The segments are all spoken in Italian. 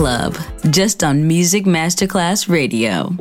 Club, just on Music Masterclass Radio.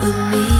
with me.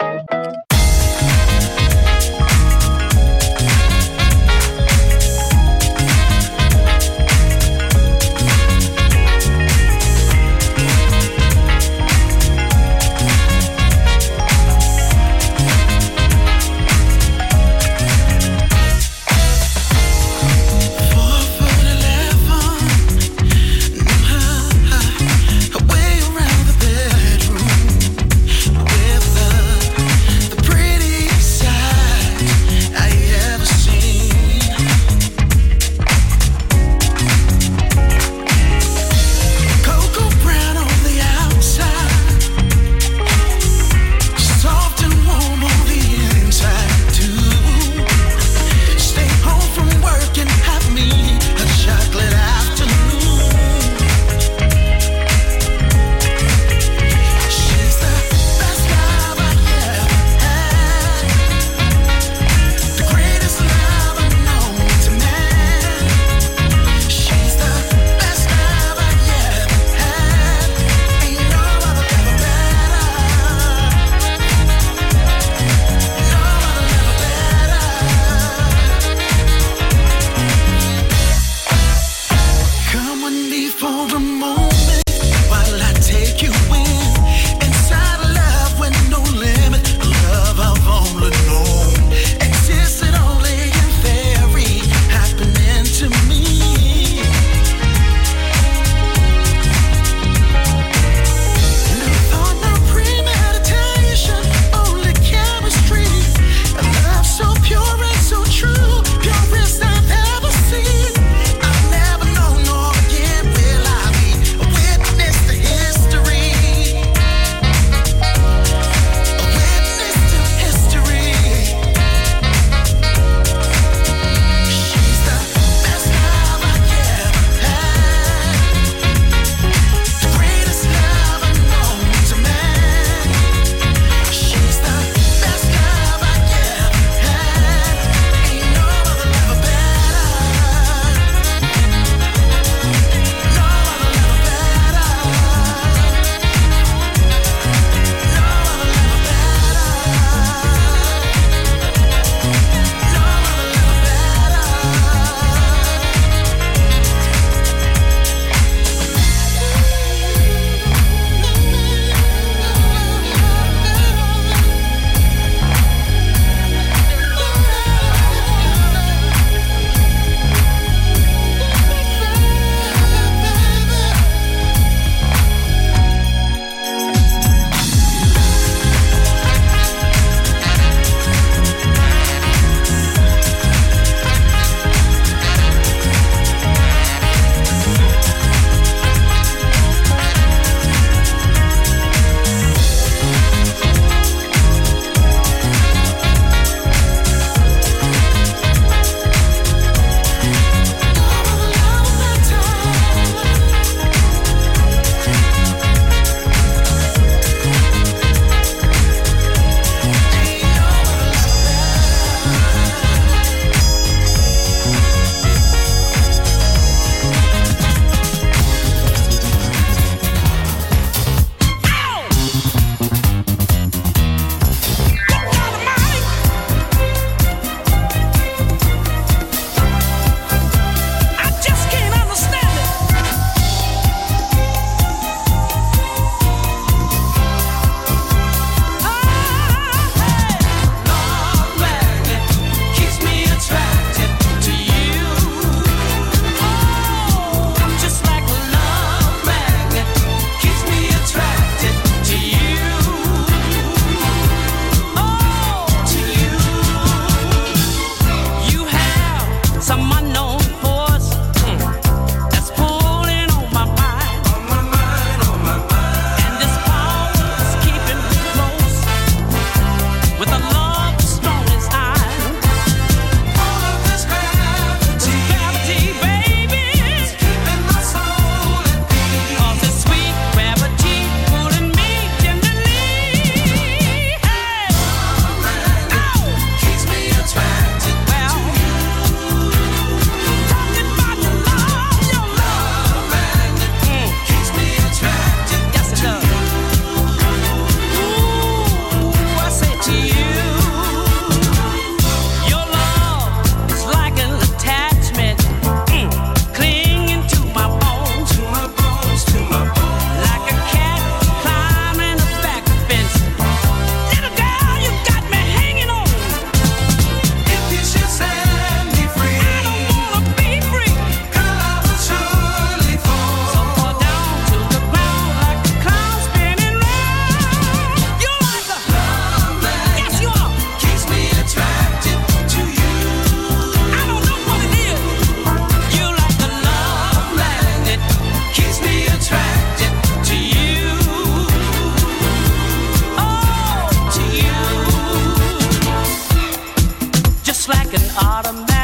Automatic.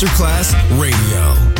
Masterclass Radio,